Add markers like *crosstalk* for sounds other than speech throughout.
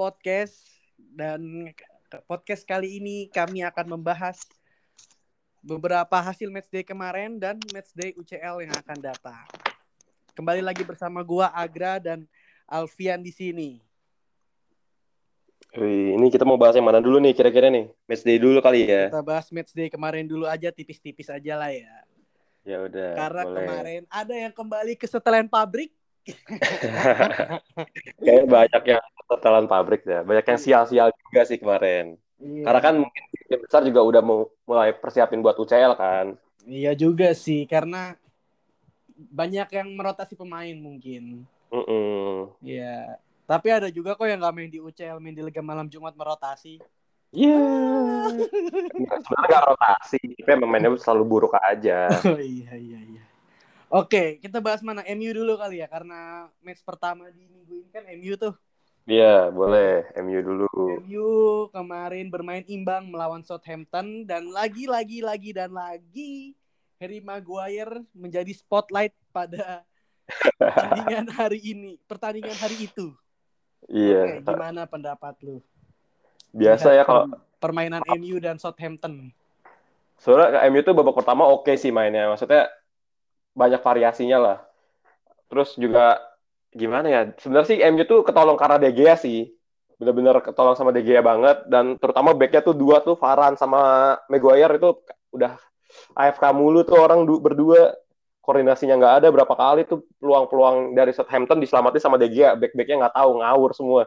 Podcast dan podcast kali ini kami akan membahas beberapa hasil matchday kemarin dan matchday UCL yang akan datang. Kembali lagi bersama gua Agra dan Alfian di sini. Wih, ini kita mau bahas yang mana dulu nih kira-kira nih? Matchday dulu kali ya. Kita bahas matchday kemarin dulu aja tipis-tipis aja lah ya. Ya udah. Karena boleh. kemarin ada yang kembali ke setelan pabrik. *laughs* *laughs* Kayak banyak yang setelan pabrik ya. Banyak yang sial-sial juga sih kemarin. Iya. Karena kan mungkin tim besar juga udah mau mulai persiapin buat UCL kan. Iya juga sih karena banyak yang merotasi pemain mungkin. Mm-mm. Iya. Tapi ada juga kok yang nggak main di UCL, main di Liga Malam Jumat merotasi. Iya. *laughs* Nggak, Sebenarnya nggak rotasi, tapi emang mainnya selalu buruk aja. *laughs* Oh iya iya iya. Oke, kita bahas mana MU dulu kali ya karena match pertama di minggu ini kan MU tuh. Iya, boleh. MU dulu. MU kemarin bermain imbang melawan Southampton dan lagi lagi lagi dan lagi Harry Maguire menjadi spotlight pada pertandingan *laughs* hari ini, pertandingan hari itu. Iya. Oke, gimana pendapat lu? Biasa ya kalau per- permainan MU dan Southampton. Soalnya MU tuh babak pertama oke sih mainnya. Maksudnya banyak variasinya lah. Terus juga gimana ya? Sebenarnya sih MU tuh ketolong karena De Gea sih. Bener-bener ketolong sama De Gea banget. Dan terutama backnya tuh dua tuh, Varane sama Maguire itu udah AFK mulu tuh orang du- berdua. Koordinasinya nggak ada berapa kali tuh peluang-peluang dari Southampton diselamatin sama De Gea. Back-backnya nggak tahu, ngawur semua.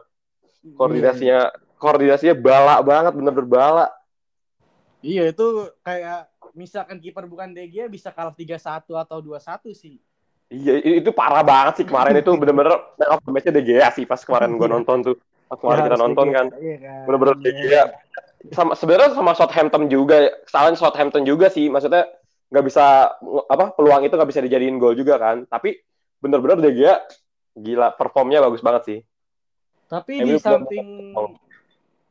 Koordinasinya koordinasinya balak banget, bener-bener balak. Iya, itu kayak misalkan kiper bukan De Gea bisa kalah 3-1 atau 2-1 sih. Iya, itu parah banget sih kemarin itu bener-bener man of the match-nya De Gea sih pas kemarin gue *laughs* nonton tuh. Pas kemarin Ya, kita nonton kan. Iya kan. Bener-bener De. Gea. Sama sebenarnya sama Southampton juga, kesalahan Southampton juga sih. Maksudnya nggak bisa apa peluang itu nggak bisa dijadiin gol juga kan. Tapi bener-bener De Gea gila performnya bagus banget sih. Tapi MU di samping.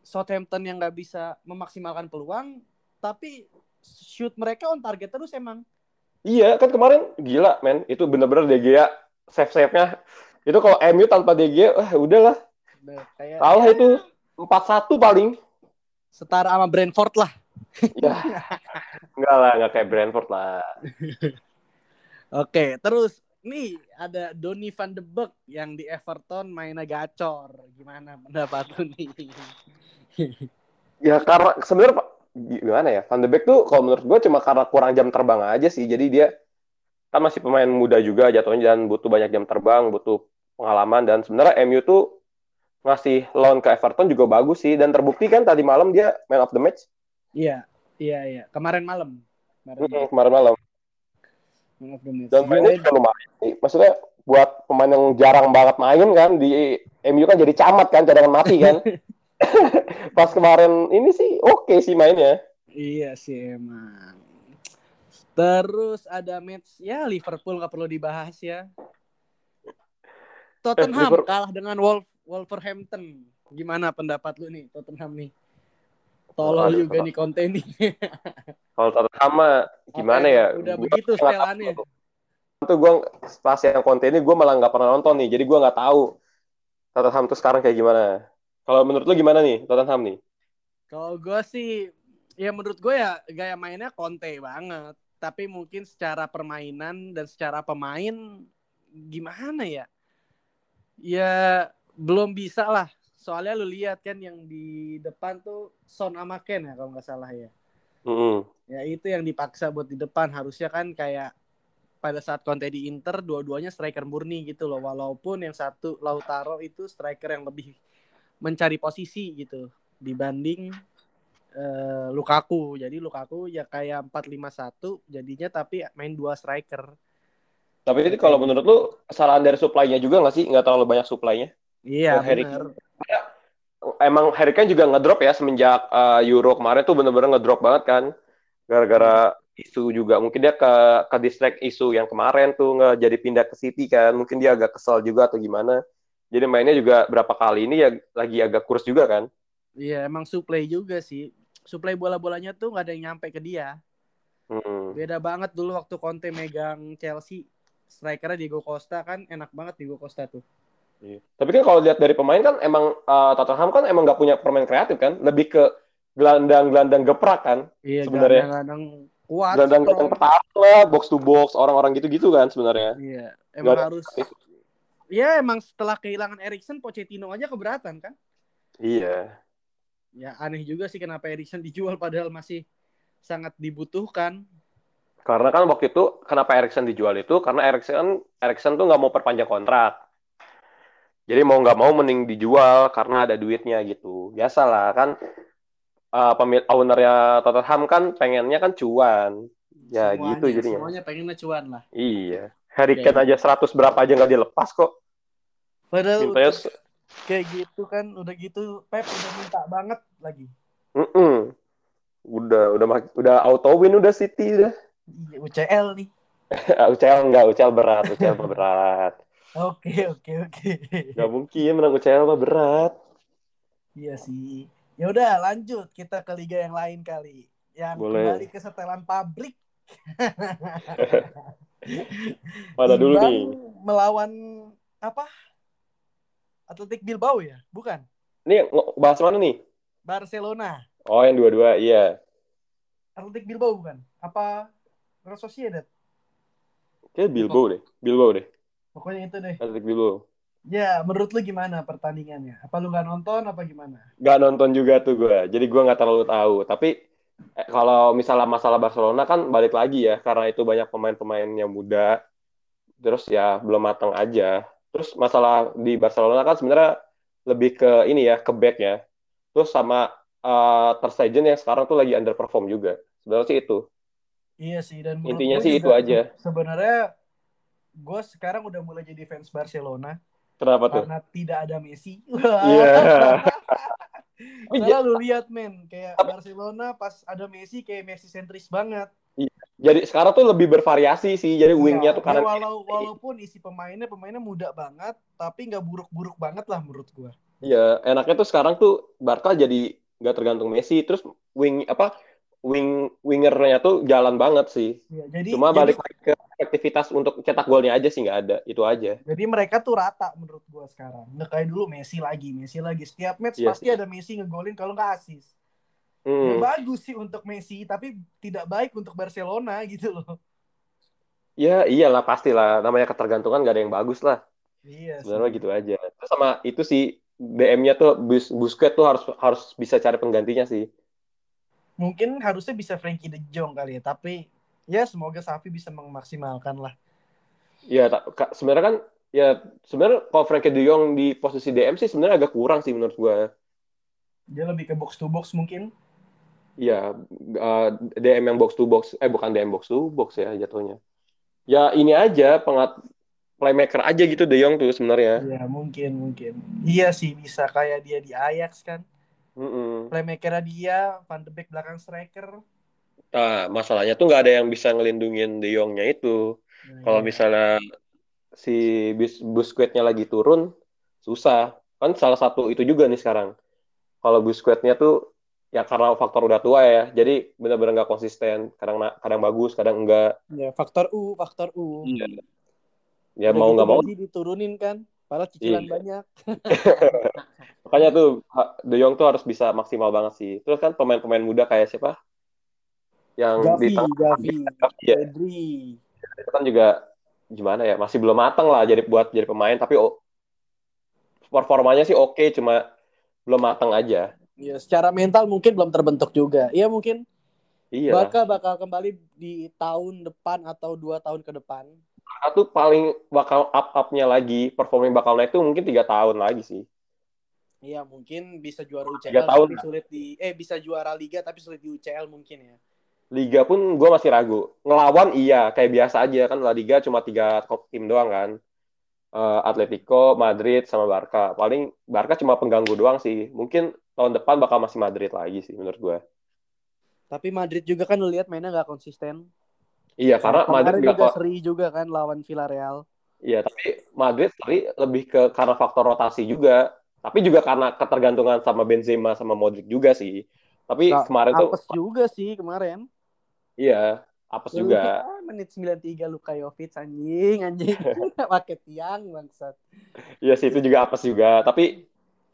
Southampton yang nggak bisa memaksimalkan peluang, tapi shoot mereka on target terus emang. Iya, kan kemarin gila men. Itu bener-bener De Gea save-save-nya. Itu kalau MU tanpa De Gea, wah udahlah. Udah, Kayak Kalah ya, itu 4-1 paling. setara sama Brentford lah. Ya. Enggak lah, enggak kayak Brentford lah. *laughs* Oke, terus nih ada Donny van de Beek yang di Everton mainnya gacor. Gimana pendapat lu nih? Ya karena sebenarnya gimana ya Van de Beek tuh kalau menurut gue cuma karena kurang jam terbang aja sih. Jadi dia kan masih pemain muda juga jatuhnya dan butuh banyak jam terbang butuh pengalaman. Dan sebenarnya MU tuh ngasih loan ke Everton juga bagus sih. Dan terbukti kan tadi malam dia man of the match. Iya, iya, iya. Kemarin malam. Kemarin kemarin malam. Man of the match. dan mainnya juga lumayan sih. Maksudnya buat pemain yang jarang banget main kan di MU kan jadi camat kan cadangan mati kan *laughs* *coughs* pas kemarin ini sih oke sih mainnya Iya sih emang. Terus ada match ya Liverpool nggak perlu dibahas ya. Tottenham Eh, kalah dengan Wolf Wolverhampton. Gimana pendapat lu nih Tottenham nih? Tolol Aduh, juga nih konten nih. *laughs* kalau Tottenham mah gimana Apa ya Udah Gua begitu setelannya. tuh gue pas yang konten ini gue malah nggak pernah nonton nih jadi gue nggak tahu Tottenham tuh sekarang kayak gimana kalau menurut lu gimana nih Tottenham nih Kalau gue sih, ya menurut gue ya gaya mainnya Conte banget. Tapi mungkin secara permainan dan secara pemain gimana ya? Ya belum bisa lah. Soalnya lu lihat kan yang di depan tuh Son sama Ken ya kalau nggak salah ya. Mm-mm. Ya itu yang dipaksa buat di depan. Harusnya kan kayak pada saat Conte di Inter dua-duanya striker murni gitu loh. Walaupun yang satu Lautaro itu striker yang lebih mencari posisi gitu dibanding eh, Lukaku. Jadi Lukaku ya kayak 4-5-1 jadinya tapi main dua striker. tapi ini kalau menurut lu kesalahan dari supply-nya juga nggak sih? Nggak terlalu banyak supply-nya? Iya Oh, benar. emang Harry Kane juga ngedrop ya semenjak uh, Euro kemarin tuh bener-bener ngedrop banget kan. Gara-gara isu juga. Mungkin dia ke ke distract isu yang kemarin tuh nggak jadi pindah ke City kan. Mungkin dia agak kesel juga atau gimana jadi mainnya juga berapa kali ini ya lagi agak kurus juga kan Iya emang supply juga sih. Supply bola-bolanya tuh nggak ada yang nyampe ke dia. Hmm. Beda banget dulu waktu Conte megang Chelsea. Strikernya Diego Costa kan enak banget Diego Costa tuh. Iya. Tapi kan kalau lihat dari pemain kan emang uh, Tottenham kan emang nggak punya pemain kreatif kan, lebih ke gelandang-gelandang geprak kan Iya, sebenarnya. gelandang kuat. Gelandang-gelandang strong. pertahanan lah, box to box, orang-orang gitu-gitu kan sebenarnya. Iya, emang ada harus. Ya emang setelah kehilangan Erikson, Pochettino aja keberatan kan? Iya. Ya aneh juga sih kenapa Erikson dijual padahal masih sangat dibutuhkan. Karena kan waktu itu kenapa Erikson dijual itu karena Erikson Erikson tuh nggak mau perpanjang kontrak. Jadi mau nggak mau mending dijual karena ada duitnya gitu. Biasalah kan uh, pemilik ownernya Tottenham kan pengennya kan cuan. Ya Semuanya, gitu jadinya. Semuanya pengennya cuan lah. Iya. Harry Kane aja 100 berapa aja nggak dilepas kok. Padahal Mintanya udah kayak gitu kan, udah gitu Pep udah minta banget lagi. Mm-mm. Udah, udah mak- udah auto win udah City udah. Iya, UCL nih. *laughs* UCL enggak, UCL berat, UCL berat. *laughs* Oke, oke, oke. Gak mungkin menang UCL mah berat. Iya sih. Ya udah lanjut kita ke liga yang lain kali. Yang Boleh. kembali ke setelan pabrik. *laughs* Mana dulu nih? Melawan apa? Atletik Bilbao ya? Bukan. Ng- bahas mana nih? Barcelona. Oh yang dua-dua, iya. Atletik Bilbao bukan? Apa Real Sociedad? Kayak Bilbao deh, Bilbao deh. Pokoknya itu deh. Atletik Bilbao. Ya, menurut lu gimana pertandingannya? Apa lu nggak nonton apa gimana? Gak nonton juga tuh gue, jadi gue nggak terlalu tahu. Tapi eh, kalau misalnya masalah Barcelona kan balik lagi ya, karena itu banyak pemain-pemain yang muda, terus ya belum matang aja. Terus masalah di Barcelona kan sebenarnya lebih ke ini ya, ke back ya. Terus sama eh, Ter Stegen yang sekarang tuh lagi underperform juga. Sebenarnya sih itu. Iya sih dan Intinya sih itu aja. Sebenarnya gue sekarang udah mulai jadi fans Barcelona Kenapa tuh? karena tidak ada Messi. Iya. *laughs* Soalnya lu lihat men, kayak Barcelona pas ada Messi kayak Messi sentris banget. Jadi sekarang tuh lebih bervariasi sih. Jadi wingnya Iya, tuh kanan. ya walau walaupun isi pemainnya pemainnya muda banget, tapi nggak buruk-buruk banget lah menurut gua. Iya, enaknya tuh sekarang tuh Barca jadi nggak tergantung Messi. Terus wing apa wing wingernya tuh jalan banget sih. Iya, jadi Cuma jadi, balik lagi ke efektivitas untuk cetak golnya aja sih nggak ada. Itu aja. jadi mereka tuh rata menurut gua sekarang. Nggak kayak dulu Messi lagi, Messi lagi. Setiap match Iya pasti ada Messi ngegolin kalau nggak asis. Ya, Hmm. bagus sih untuk Messi, tapi tidak baik untuk Barcelona gitu loh. Ya iyalah pastilah. Namanya ketergantungan nggak ada yang bagus lah. Iya. Sebenarnya gitu aja. Terus sama itu sih DM-nya tuh Bus Busquets tuh harus harus bisa cari penggantinya sih. Mungkin harusnya bisa Frankie De Jong kali ya, tapi ya semoga Safi bisa memaksimalkan lah. Iya, ka- sebenarnya kan ya sebenarnya kalau Frankie De Jong di posisi DM sih sebenarnya agak kurang sih menurut gua. Dia lebih ke box to box mungkin. Iya, eh, DM yang box to box, eh bukan DM box to box ya jatuhnya. Ya ini aja pengat playmaker aja gitu De Jong tuh sebenarnya. Iya, mungkin mungkin. Iya sih bisa kayak dia di Ajax kan. Mm-mm. Playmaker dia, Van de Beek belakang striker. Nah, masalahnya tuh nggak ada yang bisa ngelindungin De Jongnya itu. Nah, Kalau iya. misalnya si Bus Busquets-nya lagi turun, susah. Kan salah satu itu juga nih sekarang. Kalau Busquets-nya tuh ya karena faktor udah tua ya, jadi benar-benar nggak konsisten. Kadang kadang bagus, kadang enggak. Ya, faktor U, faktor U. Iya. Ya Udah mau gitu nggak mau diturunin kan. Padahal cicilan Iya. banyak. *laughs* Makanya tuh De Jong tuh harus bisa maksimal banget sih. Terus kan pemain-pemain muda kayak siapa? Yang di Gavi, tengah Gavi, ya, Pedri. itu kan juga gimana ya? Masih belum matang lah jadi buat jadi pemain, tapi oh, performanya sih oke, cuma belum matang aja. Ya, secara mental mungkin belum terbentuk juga. Iya mungkin Iya. Barca bakal kembali di tahun depan atau dua tahun ke depan. Tuh paling bakal up-upnya lagi, performing bakal naik tuh mungkin tiga tahun lagi sih. Iya mungkin bisa juara UCL Tiga tahun tapi sulit di eh bisa juara liga tapi sulit di UCL mungkin ya. Liga pun gue masih ragu. Ngelawan iya, kayak biasa aja kan La Liga cuma tiga top tim doang kan. Eh, Atletico, Madrid, sama Barca. Paling Barca cuma pengganggu doang sih. Mungkin tahun depan bakal masih Madrid lagi sih menurut gue. Tapi Madrid juga kan lu lihat mainnya nggak konsisten. Iya, karena Madrid Kemarin nggak juga kok. seri juga kan lawan Villarreal. Iya, tapi Madrid seri lebih ke karena faktor rotasi juga. Tapi juga karena ketergantungan sama Benzema sama Modric juga sih. Tapi Sa- kemarin tuh Apes juga sih kemarin. iya, apes Lu juga. lihat, menit 93 Luka Jovic anjing anjing *laughs* pakai tiang bangsat. Iya sih itu juga apes juga, tapi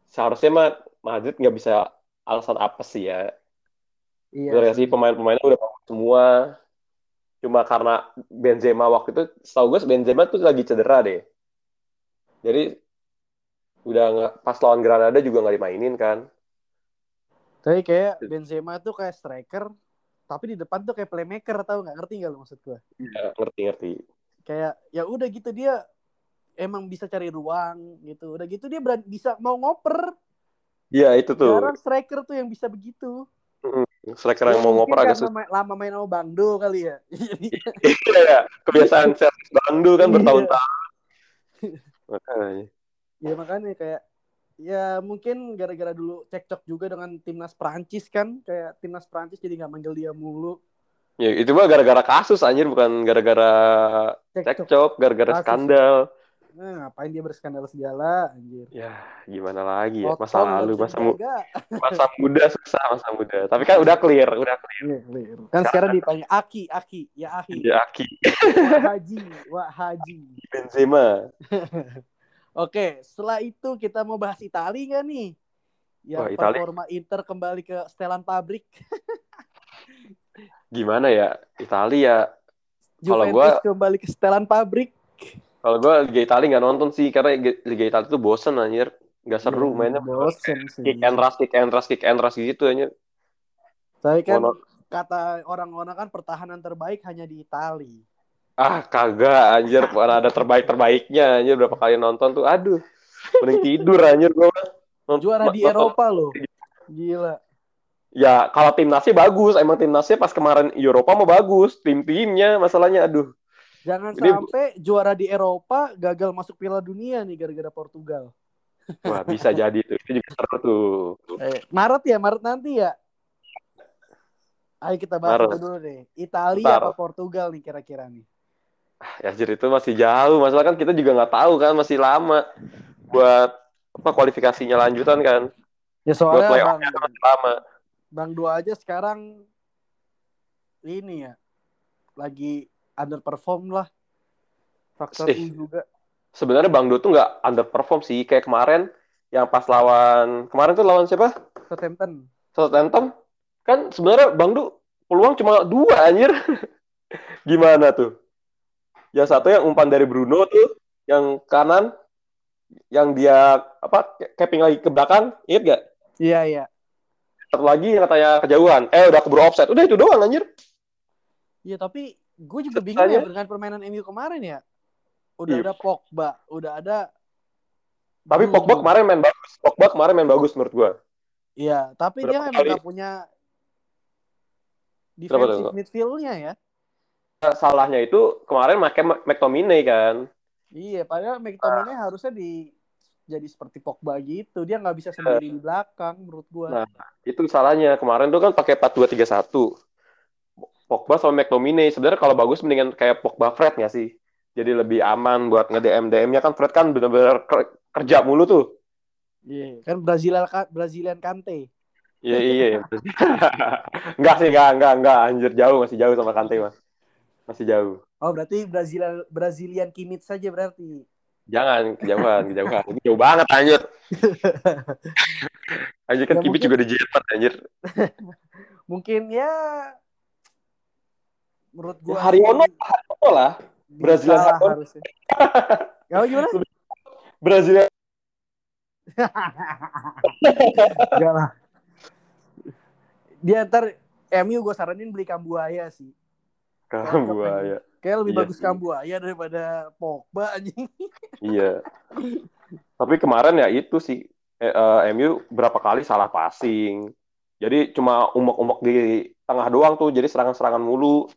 seharusnya mah Madrid nggak bisa alasan apes sih ya. Iya. Bener sih pemain-pemainnya udah semua. Cuma karena Benzema waktu itu, setahu gue Benzema tuh lagi cedera deh. Jadi udah nggak pas lawan Granada juga nggak dimainin kan. Tapi kayak Benzema tuh kayak striker, tapi di depan tuh kayak playmaker tahu nggak ngerti nggak lo maksud gue? Iya ngerti ngerti. Kayak ya udah gitu dia emang bisa cari ruang gitu. Udah gitu dia berani, bisa mau ngoper. Iya itu tuh. Jarang striker tuh yang bisa begitu. Striker yang Ya, mau ngoper agak susah. main- lama main sama Bangdo kali ya. *laughs* Iya ya, kebiasaan servis Bandung kan Iya. bertahun-tahun. Makanya. ya makanya kayak ya mungkin gara-gara dulu cekcok juga dengan timnas Prancis kan kayak timnas Prancis jadi nggak manggil dia mulu Ya, itu mah gara-gara kasus anjir bukan gara-gara cekcok gara-gara skandal. Nah, ngapain dia berskandal segala anjir Ya, gimana lagi ya? Masa nggak lalu, masa, mu- masa muda susah, masa muda. Tapi kan udah clear, udah clear. Iya, clear. kan sekarang dipanggil Aki Aki ya Aki Ya, Aki, Wah Haji Wah Haji Benzema. *laughs* Oke, setelah itu kita mau bahas Itali nggak nih? Wah, Itali. performa Inter kembali ke setelan pabrik. *laughs* Gimana ya? Italia. Kalau Juventus gua- kembali ke setelan pabrik. Kalau gue Liga Italia nggak nonton sih, karena Liga Italia tuh bosen anjir. Nggak seru Iya, mainnya. bosen sih. Kick and rush, kick and rush, kick and rush gitu anjir. Tapi kan Mono- kata orang-orang kan pertahanan terbaik hanya di Itali. Ah, kagak anjir. *laughs* Mana ada terbaik-terbaiknya anjir. Berapa kali nonton tuh. Aduh. Mending tidur anjir gue. Juara di Eropa loh. Gila. Ya, kalau timnasnya bagus. Emang timnasnya pas kemarin Eropa mau bagus. Tim-timnya masalahnya aduh. Jangan Ini- sampai juara di Eropa gagal masuk Piala Dunia nih gara-gara Portugal. Wah, bisa jadi tuh. Itu juga seru tuh. Eh, Maret ya, Maret nanti ya. Ayo kita bahas Maret. itu dulu deh. Italia Ntar. apa Portugal nih kira-kira nih? Ya, anjir itu masih jauh. Masalah kan kita juga nggak tahu kan. Masih lama. Buat apa kualifikasinya lanjutan kan. Ya Buat soalnya playoff-nya Bang, kan masih lama. Bang Dua aja sekarang ini ya lagi underperform lah. Faktor Eh. Juga. Sebenarnya Bang Do tuh nggak underperform sih. Kayak kemarin yang pas lawan kemarin tuh lawan siapa? Southampton. Southampton kan sebenarnya Bang Du peluang cuma dua anjir. *laughs* Gimana tuh? Yang satu yang umpan dari Bruno tuh, yang kanan yang dia apa capping lagi ke belakang, inget gak? Iya iya. Satu lagi yang katanya kejauhan. Eh udah keburu offside. Udah itu doang anjir. Iya tapi gue juga bingung Sisanya- ya dengan permainan MU kemarin ya. Udah Iya. ada Pogba, udah ada. Tapi Bruno. Pogba kemarin main bagus. Pogba kemarin main bagus menurut gua. Iya, tapi dia Berapa emang kali- gak punya defensive midfield-nya ya. Salahnya itu kemarin pakai McTominay kan. Iya, padahal McTominay Ah. harusnya di jadi seperti Pogba gitu. Dia nggak bisa sendiri di belakang menurut gua. Nah, Itu salahnya. Kemarin tuh kan pakai 4-2-3-1. Pogba sama McTominay. Sebenarnya kalau bagus mendingan kayak Pogba Fred nggak sih? Jadi lebih aman buat nge-DM DM-nya kan Fred kan benar-benar ker- kerja mulu tuh. Iya, kan Brazilian Brazilian Kante. Iya iya. iya. *laughs* enggak sih, enggak, enggak, enggak. Anjir jauh masih jauh sama Kante mas. Masih jauh. Oh, berarti Brazilian Brazilian Kimmich saja berarti. Jangan kejauhan, kejauhan. Itu jauh banget anjir. *laughs* Anjir kan Ya, Kimmich mungkin- juga di Jerman anjir. *laughs* Mungkin ya menurut Ya, gua Haryono, Haryono lah. Brazilian lah Haryono. harusnya. Ya gimana? *laughs* Brazil *laughs* Enggak lah. Dia ntar MU gue saranin beli Kambuaya sih. kan buaya. Kayak lebih Iya bagus sih. Kambuaya daripada Pogba anjing. *laughs* Iya. Tapi kemarin ya itu sih eh, eh, MU berapa kali salah passing. Jadi cuma umok-umok di tengah doang tuh. Jadi serangan-serangan mulu.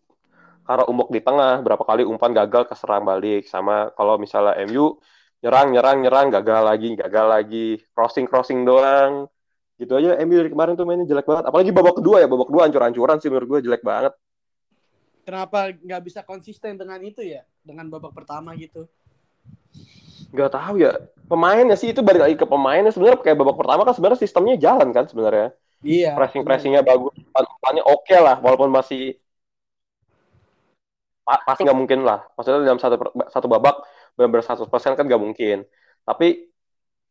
Karena umok di tengah, berapa kali umpan gagal keserang balik. Sama kalau misalnya MU nyerang, nyerang, nyerang, gagal lagi, gagal lagi. Crossing, crossing doang. Gitu aja MU dari kemarin tuh mainnya jelek banget. Apalagi babak kedua ya, babak kedua hancur-hancuran sih menurut gue jelek banget. Kenapa nggak bisa konsisten dengan itu ya? Dengan babak pertama gitu. Gak tahu ya. Pemainnya sih itu balik lagi ke pemainnya. Sebenarnya kayak babak pertama kan sebenarnya sistemnya jalan kan sebenarnya. Iya. pressing pressingnya bagus umpannya oke lah walaupun masih pasti nggak mungkin lah. Maksudnya dalam satu satu babak benar-benar 100% kan nggak mungkin. Tapi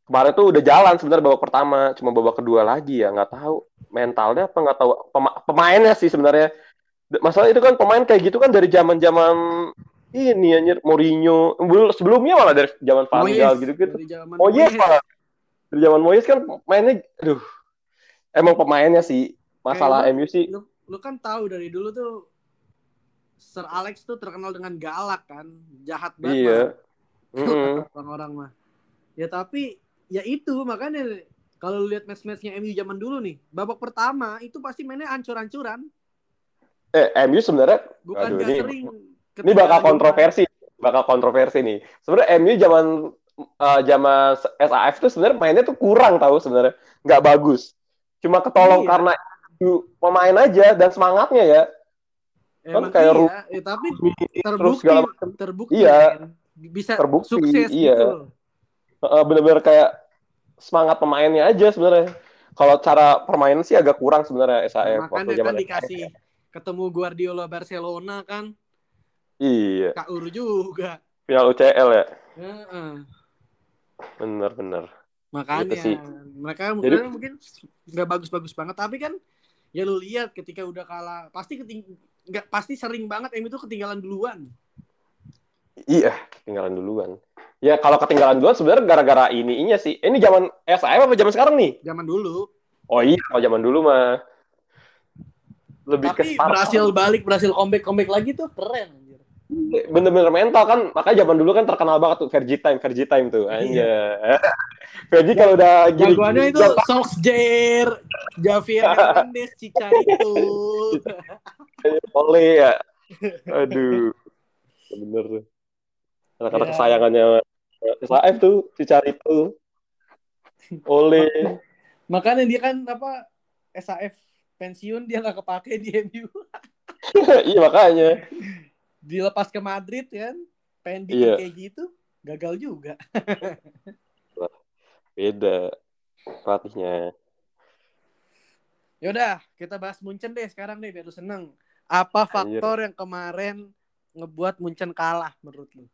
kemarin tuh udah jalan sebenarnya babak pertama, cuma babak kedua lagi ya nggak tahu mentalnya apa nggak tahu pemainnya sih sebenarnya. Masalah itu kan pemain kayak gitu kan dari zaman-zaman ini anjir Mourinho sebelumnya malah dari zaman Van Gaal gitu gitu. Oh yes malah dari zaman Moyes kan mainnya aduh emang pemainnya sih masalah Kayak MU sih. Lu, lu kan tahu dari dulu tuh Sir Alex tuh terkenal dengan galak kan, jahat banget. Iya. *laughs* Orang-orang mah. Ya tapi ya itu makanya kalau lihat match-matchnya MU zaman dulu nih, babak pertama itu pasti mainnya ancur-ancuran, Eh MU sebenarnya bukan Aduh, gak ini- sering. ini bakal kontroversi, bakal kontroversi nih. Sebenarnya MU zaman eh, zaman SAF tuh sebenarnya mainnya tuh kurang tahu sebenarnya, nggak bagus. Cuma ketolong Iya. karena pemain aja dan semangatnya ya. Emang kayak iya, ya, tapi terbukti terbukti Iya. men. bisa Terbukti, sukses iya. gitu. Eh, Bener-bener kayak semangat pemainnya aja sebenarnya. Kalau cara permainan sih agak kurang sebenarnya SAF waktu Makanya zaman kan SAF. dikasih ketemu Guardiola Barcelona kan, Iya, Kaur juga. final UCL ya. Heeh. Bener-bener. Makanya Gitu sih. mereka Jadi- mungkin mungkin nggak bagus-bagus banget, tapi kan ya lu lihat ketika udah kalah pasti keting nggak pasti sering banget MU itu ketinggalan duluan. Iya, ketinggalan duluan. Ya kalau ketinggalan duluan sebenarnya gara-gara ini ininya sih. Ini zaman SAF apa zaman sekarang nih? Zaman dulu. Oh iya, kalau zaman dulu mah lebih Tapi berhasil balik, berhasil comeback comeback lagi tuh keren bener-bener mental kan. Makanya zaman dulu kan terkenal banget tuh Vergi Time, Vergi Time tuh. Aja. Vergi *laughs* kalau udah gini, Jagoannya itu Solskjaer, Javier Hernandez, Chicharito. *laughs* oleh ya. *laughs* Aduh. Bener tuh. Anak-anak Ya. kesayangannya SAF tuh, si cari tuh. Oleh. Makanya dia kan apa SAF pensiun dia nggak kepake di MU. *laughs* iya makanya. Dilepas ke Madrid kan, pengen bikin Iya. kayak gitu, gagal juga. *laughs* Beda pelatihnya. Yaudah, kita bahas Munchen deh sekarang deh biar lu seneng. Apa faktor yang kemarin ngebuat Munchen kalah menurut lu?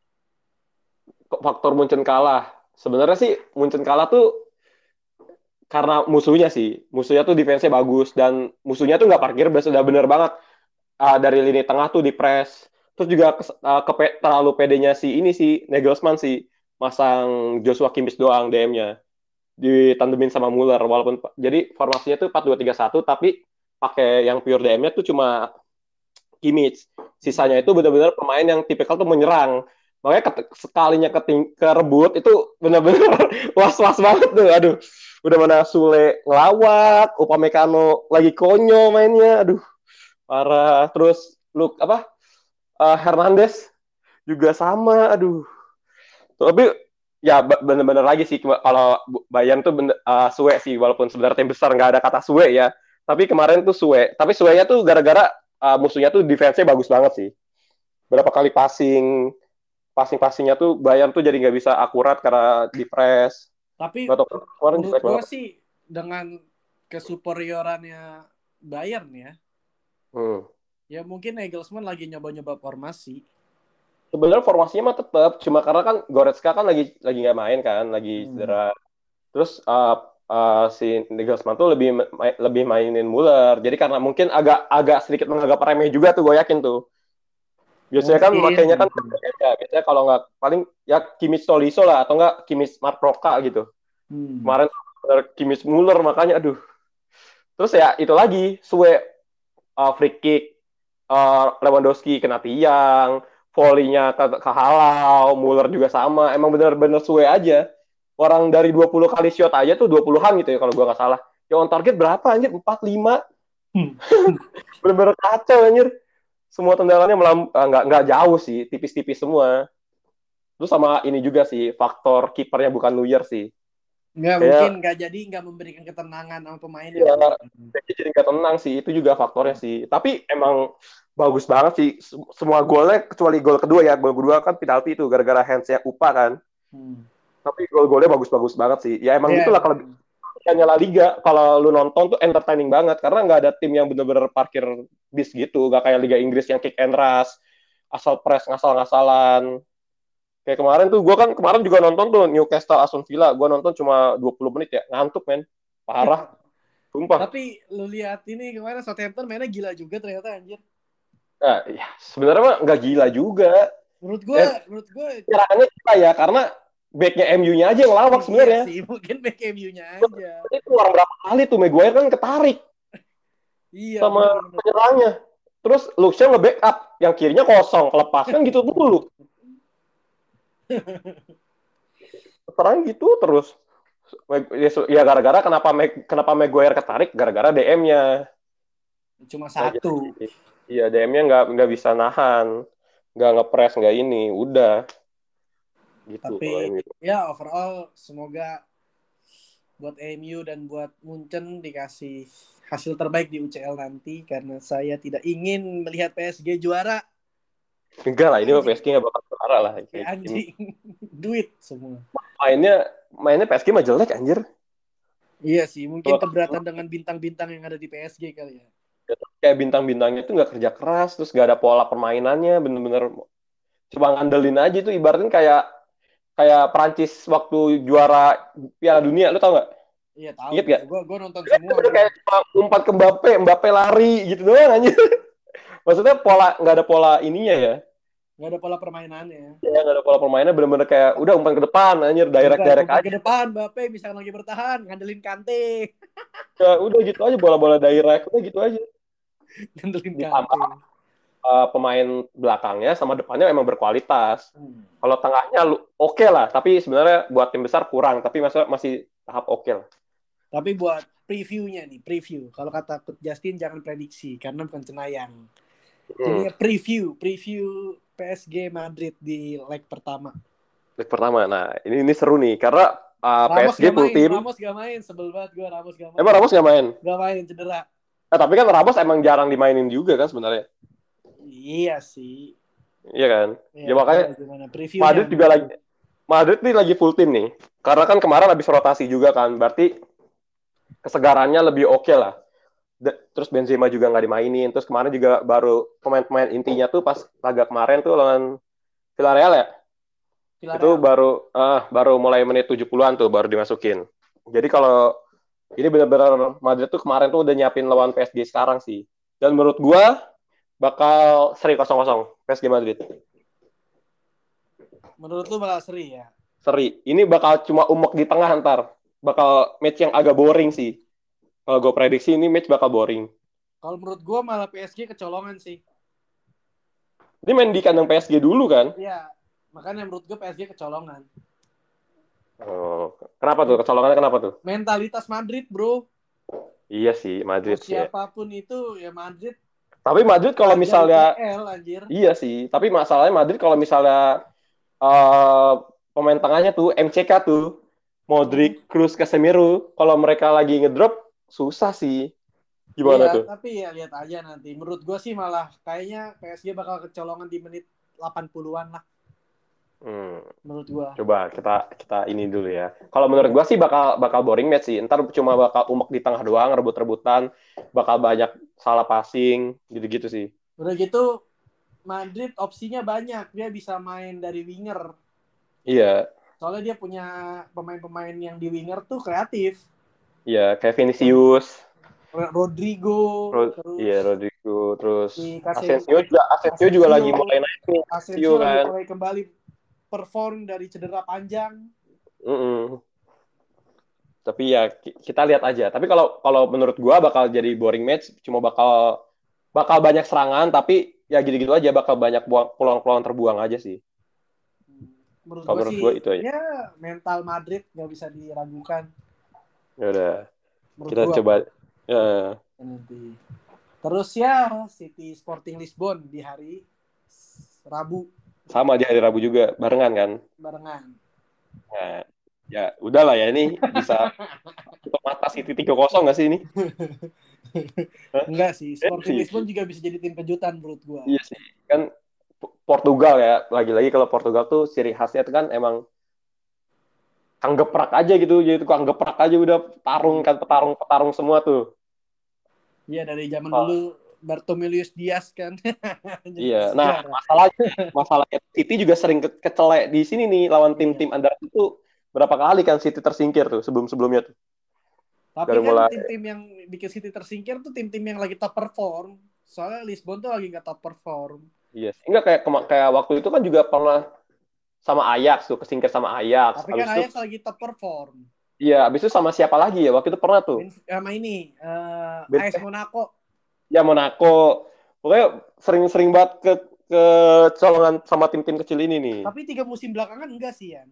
kok faktor Munchen kalah. Sebenarnya sih Munchen kalah tuh karena musuhnya sih. Musuhnya tuh defense-nya bagus dan musuhnya tuh nggak parkir base udah bener banget. Ah, dari lini tengah tuh di press. Terus juga kes- ah, kepe- terlalu pedenya si ini sih Nagelsmann sih masang Joshua Kimmich doang DM-nya. Ditandemin sama Muller walaupun jadi formasinya tuh 4-2-3-1 tapi pakai yang pure DM-nya tuh cuma Kimmich. Sisanya itu benar-benar pemain yang tipikal tuh menyerang. Makanya ket- sekalinya keting kerebut itu benar-benar *laughs* was-was banget tuh. Aduh udah mana Sule ngelawak Upamecano lagi konyo mainnya. Aduh parah. Terus lu apa eh, Hernandez juga sama aduh. Tapi ya bener-bener lagi sih. Kalau Bayern tuh bener, eh, Sue sih walaupun sebenarnya tim besar nggak ada kata Sue ya. Tapi kemarin tuh Sue. Tapi Sue-nya tuh gara-gara eh, musuhnya tuh defense-nya bagus banget sih berapa kali passing passing-passingnya tuh Bayern tuh jadi nggak bisa akurat karena di press Tapi kemarin menurut banget sih dengan kesuperiorannya Bayern ya, hmm. ya mungkin Nagelsmann lagi nyoba-nyoba formasi. sebenarnya formasinya mah tetap cuma karena kan Goretzka kan lagi lagi nggak main kan lagi Hmm. cedera terus uh, uh, si Nagelsmann tuh lebih ma- lebih mainin Muller jadi karena mungkin agak agak sedikit menganggap remeh juga tuh gue yakin tuh. Biasanya kan makanya kan ya, biasanya kalau nggak paling ya Kimmich Tolisso lah atau nggak Kimmich Mark Roca gitu. Hmm. kemarin bener Kimmich Muller makanya aduh. Terus ya itu lagi Sue uh, free kick uh, Lewandowski kena tiang volley-nya ke kehalau Muller juga sama. Emang bener-bener Sue aja orang dari 20 kali shot aja tuh 20-an gitu ya kalau gua nggak salah ya on target berapa anjir 4 5 Hmm. *laughs* bener-bener kacau anjir semua tendangannya melam ah, nggak nggak jauh sih tipis-tipis semua terus sama ini juga sih faktor kipernya bukan Neuer sih Nggak Kayak- mungkin nggak jadi nggak memberikan ketenangan sama pemainnya. Iya. Jadi jadi nggak tenang sih, itu juga faktornya sih. Tapi emang bagus banget sih Sem- semua golnya kecuali gol kedua ya, gol kedua kan penalti itu gara-gara handsnya Upa kan. Hmm. Tapi gol-golnya bagus-bagus banget sih. Ya emang Iya. itulah kalau kelebihannya La Liga. Kalau lu nonton tuh entertaining banget karena nggak ada tim yang bener-bener parkir bis gitu, nggak kayak Liga Inggris yang kick and rush. asal press ngasal-ngasalan. Kayak kemarin tuh gue kan kemarin juga nonton tuh Newcastle Aston Villa, gue nonton cuma 20 menit ya, ngantuk men, parah. *laughs* Sumpah. Tapi lu lihat ini kemarin Southampton mainnya gila juga ternyata anjir. Nah, ya, sebenarnya mah nggak gila juga. Menurut gue, Eh, menurut gue Serangannya kita ya, karena backnya MU-nya aja yang lawak sebenarnya. Iya sih, mungkin back MU-nya aja. Itu keluar berapa kali tuh Maguire kan ketarik Iya. sama penyerangnya. Terus Luxia nge-backup, yang kirinya kosong, kelepas kan gitu dulu. *laughs* Terang gitu terus. Ya, Ya gara-gara kenapa Mag- kenapa Maguire ketarik gara-gara DM-nya. Cuma satu. Iya DM-nya nggak nggak bisa nahan, nggak ngepres nggak ini, udah. Gitu. Tapi ya overall semoga buat MU dan buat Munchen dikasih hasil terbaik di UCL nanti karena saya tidak ingin melihat PSG juara. Enggak lah, ini mah Anjing. PSG nggak bakal juara lah. Kayak anjing. *laughs* Duit semua. Mainnya mainnya PSG mah jelek anjir. Iya sih, mungkin keberatan dengan bintang-bintang yang ada di PSG kali ya. Kayak bintang-bintangnya tuh nggak kerja keras, terus nggak ada pola permainannya, bener-bener coba ngandelin aja tuh ibaratnya kayak kayak Prancis waktu juara Piala Dunia, lu tau nggak? Iya tahu. Ingat nggak? Gue gue nonton semua. bener kayak cuma umpat ke Mbappe, Mbappe lari gitu doang aja. *laughs* Maksudnya pola nggak ada pola ininya ya. Nggak ada pola permainannya. Ya nggak ada pola permainnya bener-bener kayak udah umpan ke depan anjir direct Udah, direct umpan aja. Ke depan, Mbappe misalkan lagi bertahan, ngandelin Kante. Ya, udah gitu aja bola-bola direct udah gitu aja. *laughs* ngandelin. Kante. Eh, pemain belakangnya sama depannya emang berkualitas. Hmm. Kalau tengahnya oke lah, tapi sebenarnya buat tim besar kurang, tapi masih masih tahap oke lah. Tapi buat previewnya nih, preview. Kalau kata Justin jangan prediksi karena bukan cenayang. Jadi Hmm. ya preview, preview PSG Madrid di leg pertama. Leg pertama. Nah, ini ini seru nih karena uh, Ramos PSG gak full main, tim. Ramos gak main, sebel banget gue Ramos gak main. Emang Ramos nggak main? Gak main cedera. Eh, tapi kan Ramos emang jarang dimainin juga kan sebenarnya. Iya sih. Iya kan? Ya, makanya gimana previewnya. Madrid juga lagi Madrid nih lagi full tim nih. Karena kan kemarin habis rotasi juga kan, berarti kesegarannya lebih oke lah. De- terus Benzema juga nggak dimainin. Terus kemarin juga baru pemain-pemain intinya tuh pas laga kemarin tuh lawan Villarreal ya. Villarreal. Itu baru ah baru mulai menit 70-an tuh baru dimasukin. Jadi kalau ini benar-benar Madrid tuh kemarin tuh udah nyiapin lawan PSG sekarang sih. Dan menurut gua bakal seri 0-0 PSG Madrid. Menurut lu bakal seri ya? Seri. Ini bakal cuma umuk di tengah ntar. Bakal match yang agak boring sih. Kalau gue prediksi ini match bakal boring. Kalau menurut gue malah PSG kecolongan sih. Ini main di kandang PSG dulu kan? Iya. Makanya menurut gue PSG kecolongan. Oh, kenapa tuh? Kecolongannya kenapa tuh? Mentalitas Madrid bro. Iya sih, Madrid ya. Siapa pun itu ya Madrid. Tapi Madrid kalau misalnya IPL, anjir. Iya sih, tapi masalahnya Madrid kalau misalnya eh, pemain tengahnya tuh MCK tuh Modric, Kroos, Casemiro, kalau mereka lagi ngedrop susah sih. Gimana Iya, tuh? Tapi ya lihat aja nanti. Menurut gue sih malah kayaknya PSG bakal kecolongan di menit 80-an lah. Hmm, Menurut gue. coba kita kita ini dulu ya. Kalau menurut gua sih bakal bakal boring match sih. Ntar cuma bakal umek di tengah doang, rebut-rebutan, bakal banyak salah passing, gitu-gitu sih. Udah gitu Madrid opsinya banyak. Dia bisa main dari winger. Iya, Soalnya dia punya pemain-pemain yang di winger tuh kreatif. iya kayak Vinicius, Ro- Rodrigo, Ro- terus iya Rodrigo, terus Asensio juga Asensio juga lagi mulai naik nih. Asensio kan. mulai kembali perform dari cedera panjang. Mm-mm. Tapi ya ki- kita lihat aja. Tapi kalau kalau menurut gua bakal jadi boring match, cuma bakal bakal banyak serangan, tapi ya gitu-gitu aja bakal banyak buang peluang-peluang terbuang aja sih. Menurut Kalau menurut sih, gua itu aja. ya mental Madrid nggak bisa diragukan. Ya udah, kita gua. coba ya, nanti. Terus ya City Sporting Lisbon di hari Rabu sama di hari Rabu juga barengan kan. barengan. Nah, ya udahlah ya ini bisa untuk mata City 3-0 nggak sih ini? *laughs* Enggak sih, Sporting sih. Lisbon juga bisa jadi tim kejutan menurut gua. Iya sih. Kan Portugal ya, lagi-lagi kalau Portugal tuh ciri khasnya tuh kan emang kang geprak aja gitu, jadi tukang geprak aja udah tarung kan petarung petarung semua tuh. Iya dari zaman Oh. dulu Bartomelius Diaz kan. *laughs* iya. Nah, masalahnya masalahnya City juga sering ke kecelek di sini nih lawan iya. tim-tim iya. Andar itu berapa kali kan City tersingkir tuh sebelum-sebelumnya tuh. Tapi Dari kan mulai... tim-tim yang bikin City tersingkir tuh tim-tim yang lagi top perform. Soalnya Lisbon tuh lagi nggak top perform. Iya, yes. enggak kayak kayak waktu itu kan juga pernah sama Ajax tuh kesingkir sama Ajax. Tapi kan Ajax itu... lagi top perform. Iya, abis itu sama siapa lagi ya? Waktu itu pernah tuh. Sama ini, uh, AS Monaco. Ya Monaco. Pokoknya sering-sering banget ke ke colongan sama tim-tim kecil ini nih. Tapi tiga musim belakangan enggak sih, Yan?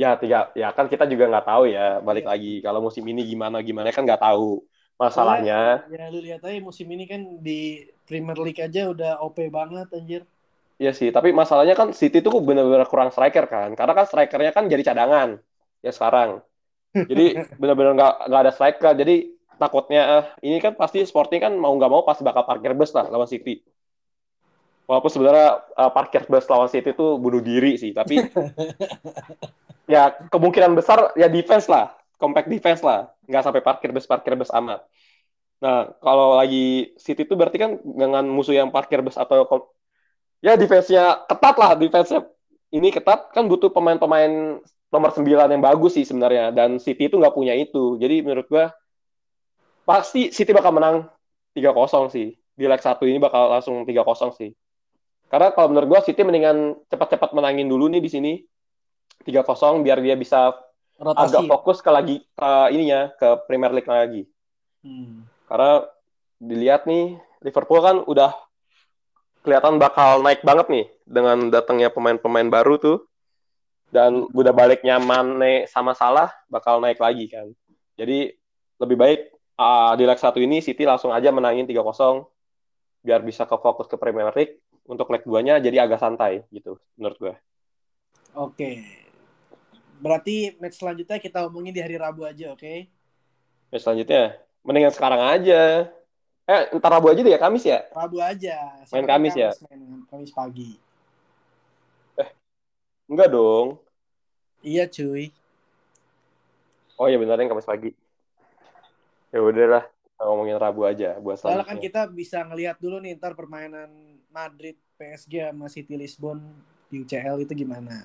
Ya tiga, ya kan kita juga nggak tahu ya. Balik iya. lagi, kalau musim ini gimana gimana kan nggak tahu. Masalahnya. Ya, ya lu lihat aja musim ini kan di Premier League aja udah OP banget anjir. Iya sih, tapi masalahnya kan City tuh benar-benar kurang striker kan. Karena kan strikernya kan jadi cadangan ya sekarang. Jadi *laughs* benar-benar nggak nggak ada striker. Jadi takutnya uh, ini kan pasti Sporting kan mau nggak mau pasti bakal parkir bus lah lawan City. Walaupun sebenarnya uh, parkir bus lawan City itu bunuh diri sih, tapi *laughs* ya kemungkinan besar ya defense lah, compact defense lah, nggak sampai parkir bus parkir bus amat. Nah kalau lagi City itu berarti kan dengan musuh yang parkir bus atau ya defense-nya ketat lah, defense-nya ini ketat kan butuh pemain-pemain nomor 9 yang bagus sih sebenarnya dan City itu nggak punya itu. Jadi menurut gua pasti City bakal menang 3-0 sih. Di leg 1 ini bakal langsung 3-0 sih. Karena kalau menurut gue City mendingan cepat-cepat menangin dulu nih di sini 3-0 biar dia bisa Rotasi. agak fokus ke lagi ke ininya ke Premier League lagi. Hmm. Karena dilihat nih Liverpool kan udah kelihatan bakal naik banget nih dengan datangnya pemain-pemain baru tuh. Dan udah baliknya Mane sama Salah bakal naik lagi kan. Jadi lebih baik uh, di leg satu ini City langsung aja menangin 3-0 biar bisa ke fokus ke Premier League untuk leg 2-nya jadi agak santai gitu menurut gue. Oke. Berarti match selanjutnya kita omongin di hari Rabu aja, oke? Okay? Match selanjutnya mendingan sekarang aja. Eh, entar Rabu aja deh ya, Kamis ya? Rabu aja. Main Kamis, Kamis ya? Main Kamis pagi. Eh, enggak dong. Iya, cuy. Oh iya benar yang Kamis pagi ya udahlah ngomongin Rabu aja buat Soalnya kan kita bisa ngelihat dulu nih ntar permainan Madrid PSG sama City Lisbon di UCL itu gimana.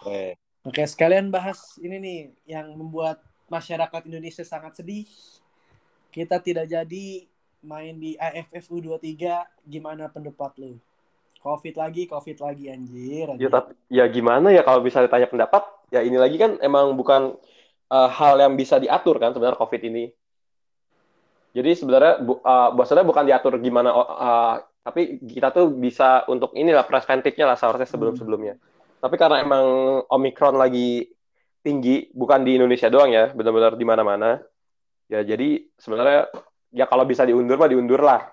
Oke. Oke, sekalian bahas ini nih yang membuat masyarakat Indonesia sangat sedih. Kita tidak jadi main di AFF U23, gimana pendapat lu? Covid lagi, Covid lagi anjir. anjir. Ya, tapi, ya gimana ya kalau bisa ditanya pendapat? Ya ini lagi kan emang bukan uh, hal yang bisa diatur kan sebenarnya Covid ini jadi sebenarnya bu, uh, maksudnya bukan diatur gimana uh, tapi kita tuh bisa untuk inilah preventifnya lah seharusnya sebelum-sebelumnya. Hmm. Tapi karena emang Omicron lagi tinggi, bukan di Indonesia doang ya, benar-benar di mana-mana. Ya jadi sebenarnya ya kalau bisa diundur mah diundur lah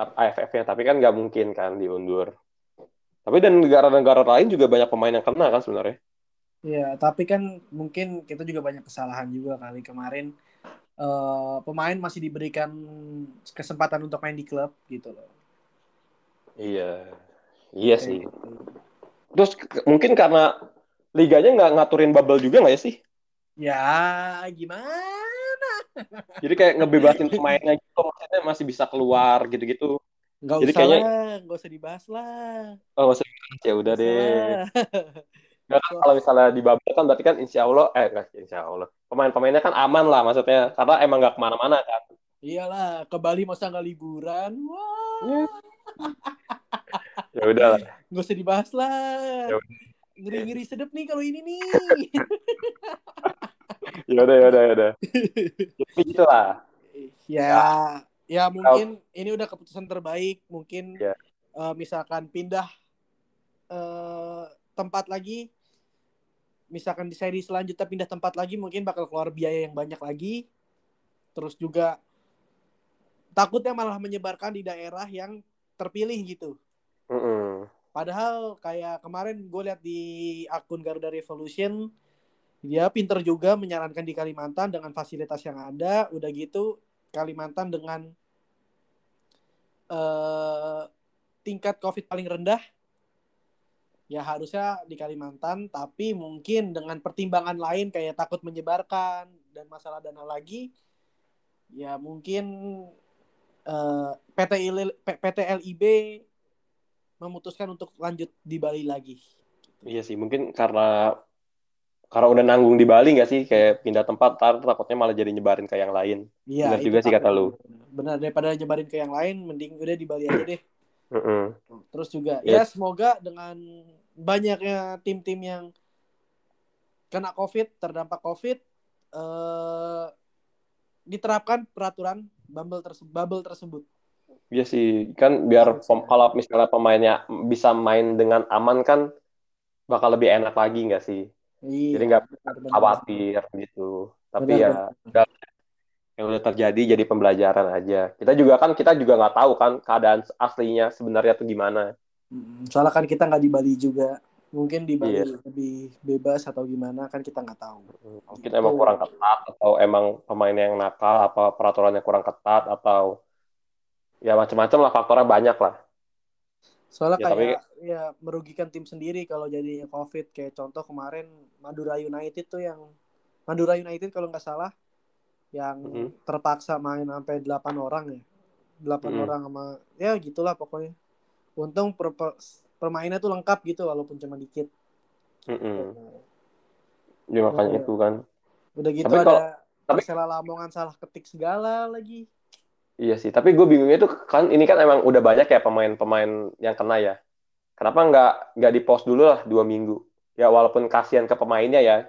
AFF-nya, tapi kan nggak mungkin kan diundur. Tapi dan negara-negara lain juga banyak pemain yang kena kan sebenarnya. Iya, tapi kan mungkin kita juga banyak kesalahan juga kali kemarin uh, pemain masih diberikan kesempatan untuk main di klub gitu loh. Iya, iya Oke. sih. Terus mungkin karena liganya nggak ngaturin bubble juga nggak ya sih? Ya gimana? Jadi kayak ngebebasin pemainnya gitu, maksudnya masih bisa keluar gitu-gitu. Gak Jadi usah kayaknya... lah, gak usah dibahas lah. Oh, gak usah dibahas ya udah deh. Gak, kalau misalnya di bubble kan berarti kan insya Allah, eh enggak insya Allah pemain-pemainnya kan aman lah maksudnya karena emang nggak ke mana-mana kan iyalah ke Bali masa nggak liburan wah ya udah lah nggak usah dibahas lah. Ya ngeri-ngeri sedep nih kalau ini nih. *laughs* Ya udah ya udah ya udah. *laughs* Gitu lah ya ya. mungkin ini udah keputusan terbaik. Mungkin ya. uh, misalkan pindah uh, tempat lagi. Misalkan di seri selanjutnya pindah tempat lagi mungkin bakal keluar biaya yang banyak lagi. Terus juga takutnya malah menyebarkan di daerah yang terpilih gitu. Mm -hmm. Padahal kayak kemarin gue lihat di akun Garuda Revolution dia pinter juga menyarankan di Kalimantan dengan fasilitas yang ada. Udah gitu Kalimantan dengan uh, tingkat COVID paling rendah ya harusnya di Kalimantan. Tapi mungkin dengan pertimbangan lain kayak takut menyebarkan dan masalah dana lagi ya mungkin eh, PT PT LIB memutuskan untuk lanjut di Bali lagi. Iya sih, mungkin karena karena udah nanggung di Bali nggak sih, kayak pindah tempat, ntar takutnya malah jadi nyebarin ke yang lain. Iya, Benar juga sih kata lu. Benar daripada nyebarin ke yang lain, mending udah di Bali aja deh. Mm-mm. Terus juga Iya. ya semoga dengan banyaknya tim-tim yang kena COVID, terdampak COVID, eh, diterapkan peraturan bubble, terse- bubble tersebut. Iya sih, kan biar pem- kalau misalnya pemainnya bisa main dengan aman kan bakal lebih enak lagi nggak sih? Iya. Jadi nggak. Khawatir gitu. Tapi Benar, ya benar. udah yang udah terjadi jadi pembelajaran aja. Kita juga kan kita juga nggak tahu kan keadaan aslinya sebenarnya tuh gimana. Soalnya kan kita nggak di Bali juga. Mungkin di Bali Iya. lebih bebas atau gimana kan kita nggak tahu. Mungkin emang kurang ketat atau emang pemainnya yang nakal apa peraturannya kurang ketat atau ya macam-macam lah faktornya banyak lah. Soalnya Ya, tapi- kayak ya merugikan tim sendiri kalau jadi COVID. Kayak contoh kemarin Madura United tuh yang Madura United kalau nggak salah yang Mhm. terpaksa main sampai 8 orang ya. 8 Mhm. orang sama ya gitulah pokoknya. Untung per, per- permainnya tuh lengkap gitu walaupun cuma dikit. Mm-mm. Ya makanya Iya. itu kan. Udah gitu Tapi ada kalau- tapi- Persela Lamongan salah ketik segala lagi. Iya sih, tapi gue bingungnya itu kan ini kan emang udah banyak ya pemain-pemain yang kena ya. Kenapa nggak nggak di post dulu lah dua minggu? Ya walaupun kasihan ke pemainnya ya,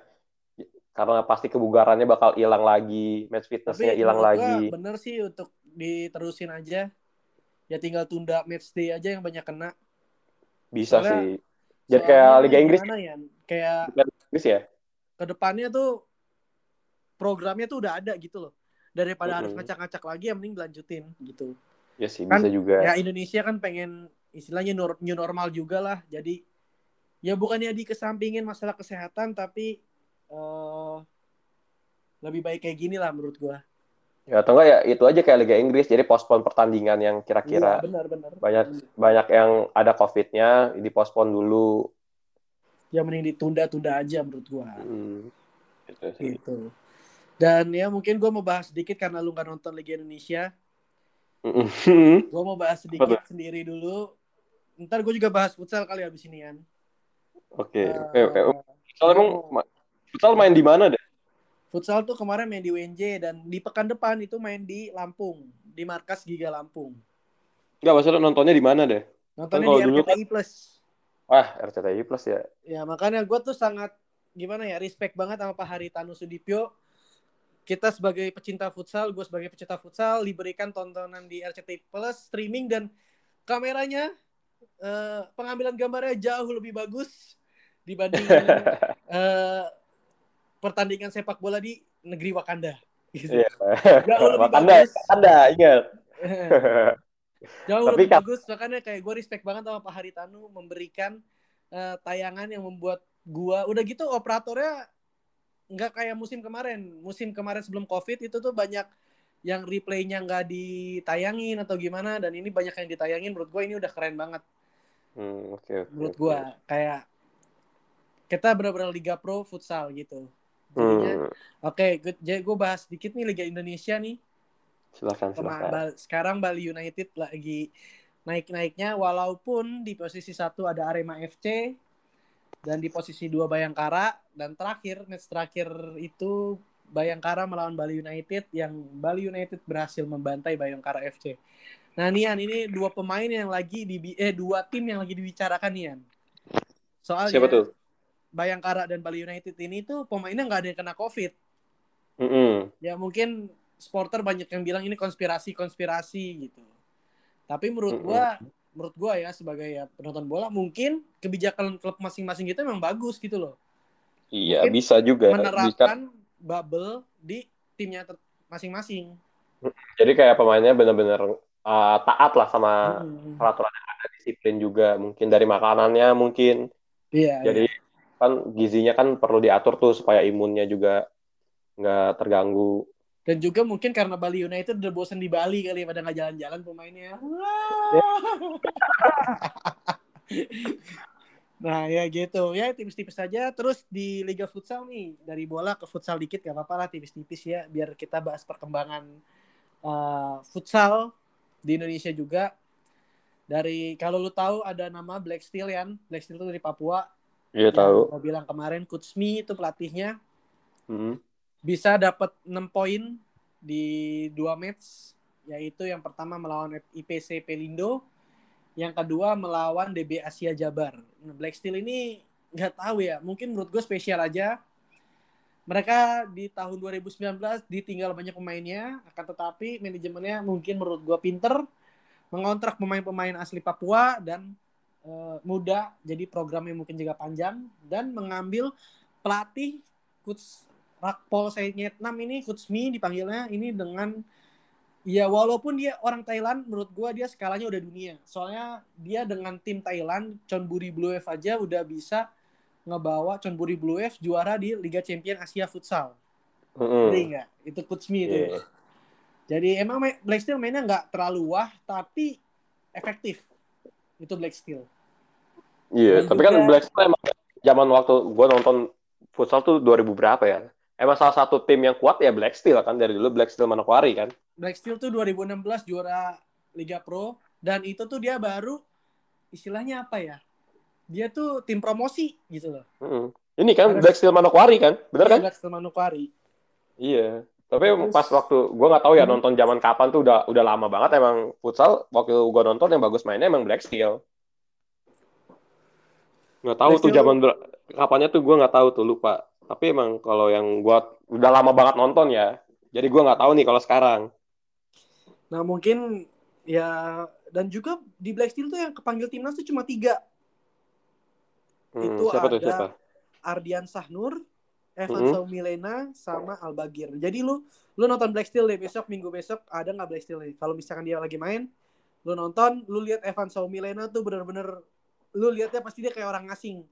karena pasti kebugarannya bakal hilang lagi, match fitnessnya hilang lagi. bener sih untuk diterusin aja. Ya tinggal tunda match day aja yang banyak kena. Bisa Soalnya- sih. Jadi kayak Liga Inggris, ya? Kayak Liga Inggris ya. ke depannya tuh programnya tuh udah ada gitu loh. Daripada harus ngacak-ngacak lagi, yang mending dilanjutin gitu. Ya sih Kan- bisa juga. Ya Indonesia kan pengen istilahnya new normal juga lah. Jadi ya bukannya dikesampingin masalah kesehatan, tapi eh lebih baik kayak gini lah menurut gua. Ya atau enggak ya itu aja kayak Liga Inggris, jadi postpone pertandingan yang kira-kira benar-benar. banyak banyak yang ada COVID-nya dipospon dulu. Ya mending ditunda-tunda aja menurut gua. Hmm. Gitu sih. Gitu. Dan ya mungkin gua mau bahas sedikit karena lu nggak nonton Liga Indonesia. Gua mau bahas sedikit Apa sendiri dulu. Ntar gue juga bahas futsal kali abis ini kan. Oke. Eh, Eh, eh, Futsal emang ma- futsal main di mana deh? futsal tuh kemarin main di UNJ dan di pekan depan itu main di Lampung, di markas Giga Lampung. Enggak, maksudnya nontonnya di mana deh? Nontonnya Kan di dulu RCTI Plus. Wah, RCTI Plus ya. Ya makanya gue tuh sangat gimana ya respect banget sama Pak Haritanu Sudipyo. Kita sebagai pecinta futsal, gue sebagai pecinta futsal diberikan tontonan di RCTI Plus streaming dan kameranya eh, pengambilan gambarnya jauh lebih bagus dibanding *laughs* eh, pertandingan sepak bola di negeri Wakanda. Gitu. Iya. Jauh lebih Wakanda, bagus. Wakanda, ingat. *laughs* Jauh Tapi lebih kan- bagus makanya kayak gue respect banget sama Pak Haritanu memberikan eh, tayangan yang membuat gua udah gitu operatornya nggak kayak musim kemarin musim kemarin sebelum covid itu tuh banyak yang replaynya nggak ditayangin atau gimana dan ini banyak yang ditayangin menurut gue ini udah keren banget Hmm, oke, oke, menurut oke. gua kayak kita benar-benar liga pro futsal gitu jadinya Hmm, oke good. jadi gue bahas sedikit nih liga Indonesia nih silakan, silakan. Bal- sekarang Bali United lagi naik-naiknya walaupun di posisi satu ada Arema FC dan di posisi dua Bayangkara dan terakhir match terakhir itu Bayangkara melawan Bali United yang Bali United berhasil membantai Bayangkara FC. Nah Nian ini dua pemain yang lagi di eh dua tim yang lagi dibicarakan Nian. Soalnya Siapa tuh? Bayangkara dan Bali United ini tuh pemainnya nggak ada yang kena COVID. Mm-mm. ya mungkin supporter banyak yang bilang ini konspirasi konspirasi gitu tapi menurut Mm-mm. gua menurut gua ya sebagai ya penonton bola mungkin kebijakan klub masing-masing gitu memang bagus gitu loh Iya, Mungkin bisa juga. Bisa. menerapkan bubble di timnya masing-masing Jadi kayak pemainnya benar-benar uh, taat lah sama Hmm. peraturan yang ada, disiplin juga. Mungkin dari makanannya mungkin. iya Jadi iya. kan gizinya kan perlu diatur tuh supaya imunnya juga nggak terganggu. Dan juga mungkin karena Bali United udah bosen di Bali kali pada nggak jalan-jalan pemainnya. *laughs* Nah ya gitu. Ya tipis-tipis saja terus di Liga Futsal nih dari bola ke futsal dikit gak apa-apa lah tipis-tipis ya biar kita bahas perkembangan uh, futsal di Indonesia juga. Dari kalau lu tahu ada nama Black Steel ya Black Steel itu dari Papua. Iya tahu. gua bilang kemarin Kutsmi itu pelatihnya. Hmm. Bisa dapat 6 poin di dua match yaitu yang pertama melawan IPC Pelindo yang kedua melawan DB Asia Jabar. Nah, Black Steel ini nggak tahu ya mungkin menurut gue spesial aja. Mereka di tahun 2019 ditinggal banyak pemainnya akan tetapi manajemennya mungkin menurut gue pinter mengontrak pemain-pemain asli Papua dan eh, muda jadi programnya mungkin juga panjang dan mengambil pelatih Rakpol Vietnam ini Kutsmi dipanggilnya ini dengan ya walaupun dia orang Thailand menurut gua dia skalanya udah dunia soalnya dia dengan tim Thailand Chonburi Blue Wave aja udah bisa ngebawa Chonburi Blue Wave juara di Liga Champion Asia Futsal Hmm. Ngerti nggak itu Kutsmi itu Iya. jadi emang ma- Black Steel mainnya nggak terlalu wah tapi efektif itu Black Steel Iya, Dan tapi kan juga- Black Steel emang zaman waktu gua nonton futsal tuh 2000 berapa ya? Emang salah satu tim yang kuat ya Black Steel kan dari dulu Black Steel Manokwari kan. Black Steel tuh 2016 juara Liga Pro dan itu tuh dia baru istilahnya apa ya? Dia tuh tim promosi gitu loh. Mm-mm. Ini kan Terus- Black Steel Manokwari kan, bener Iya, kan? Black Steel Manokwari. Iya. Tapi Terus- pas waktu gua nggak tahu ya Hmm. nonton zaman kapan tuh udah udah lama banget emang futsal waktu gua nonton yang bagus mainnya emang Black Steel. Nggak tahu Black tuh Steel- zaman kapannya tuh gua nggak tahu tuh lupa. Tapi emang kalau yang gua udah lama banget nonton ya. Jadi gua nggak tahu nih kalau sekarang. Nah mungkin ya dan juga di Black Steel tuh yang kepanggil timnas tuh cuma tiga. Hmm, Itu siapa tuh ada- siapa? Ardian Sahnur, Evan Mhm. Saumilena, sama Albagir. Jadi lu lu nonton Black Steel deh besok minggu besok ada nggak Black Steel nih? Kalau misalkan dia lagi main, lu nonton, lu lihat Evan Saumilena tuh bener-bener lu lihatnya pasti dia kayak orang asing.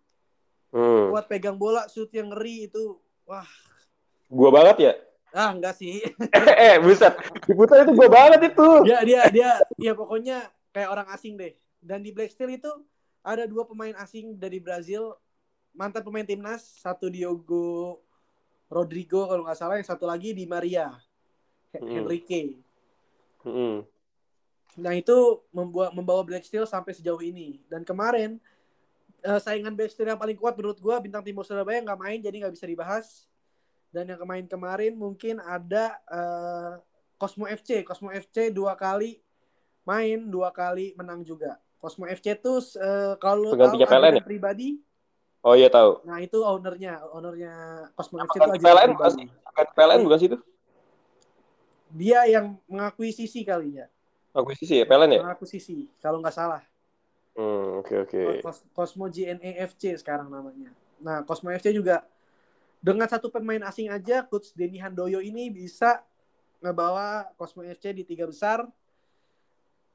Hmm. Buat pegang bola, shoot yang ngeri itu, wah, Gua banget ya. ah enggak sih. eh, *laughs* eh, buset. Di futsal itu gua banget itu. dia dia dia ya pokoknya kayak orang asing deh. Dan di Black Steel itu ada dua pemain asing dari Brazil, mantan pemain timnas, satu Diogo Rodrigo kalau nggak salah, yang satu lagi di Maria Hmm. Henrique. Hmm. Nah itu membuat membawa Black Steel sampai sejauh ini. Dan kemarin eh, saingan Black Steel yang paling kuat menurut gua bintang timur Surabaya nggak main jadi nggak bisa dibahas. Dan yang kemarin kemarin mungkin ada eh, Cosmo FC. Cosmo FC dua kali main dua kali menang juga. Cosmo FC tuh eh, kalau tahu PLN ajudan pribadi, Oh iya tahu. nah itu ownernya, ownernya Cosmo FC itu ajudan PLN bukan sih? PLN bukan sih itu? Dia yang mengakuisisi kalinya, Akuisisi ya, PLN ya? mengakuisisi kalau nggak salah. Hmm, oke oke. Cos- Cosmo GNE FC sekarang namanya. Nah, Cosmo FC juga dengan satu pemain asing aja, coach Denny Handoyo ini bisa ngebawa Cosmo FC di tiga besar.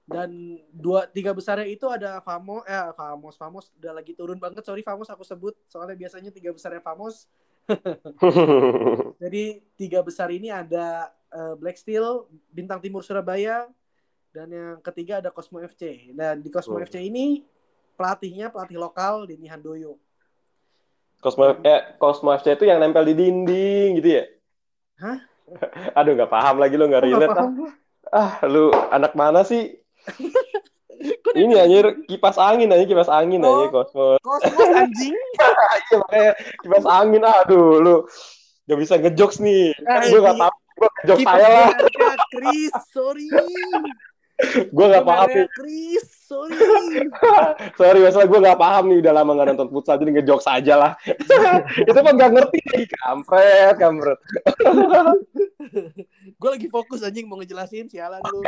Dan dua tiga besarnya itu ada Famos, eh Famos, Famos udah lagi turun banget. Sorry Famos aku sebut, soalnya biasanya tiga besarnya Famos. *laughs* Jadi tiga besar ini ada eh, Black Steel, Bintang Timur Surabaya, dan yang ketiga ada Cosmo FC. Dan di Cosmo Hmm. FC ini pelatihnya pelatih lokal Denny Handoyo. Cosmo eh, Cosmo FC itu yang nempel di dinding gitu ya? Hah? *laughs* Aduh nggak paham lagi lo nggak relate ah. ah lu anak mana sih? *laughs* Ini anjir kipas angin aja kipas angin Oh. aja Cosmo. Cosmos *laughs* anjing? Iya makanya kipas angin aduh lu nggak bisa ngejokes nih. Kan Eh, gue nggak di- tahu gue ngejokes saya lah. Amerika, Chris, sorry. Gue nggak paham nih. Chris, sorry. *laughs* Sorry masalah gue nggak paham nih udah lama nggak nonton futsal jadi ngejokes aja lah. *laughs* Itu mah nggak ngerti lagi kampret kampret. *laughs* Gue lagi fokus anjing mau ngejelasin sialan lu.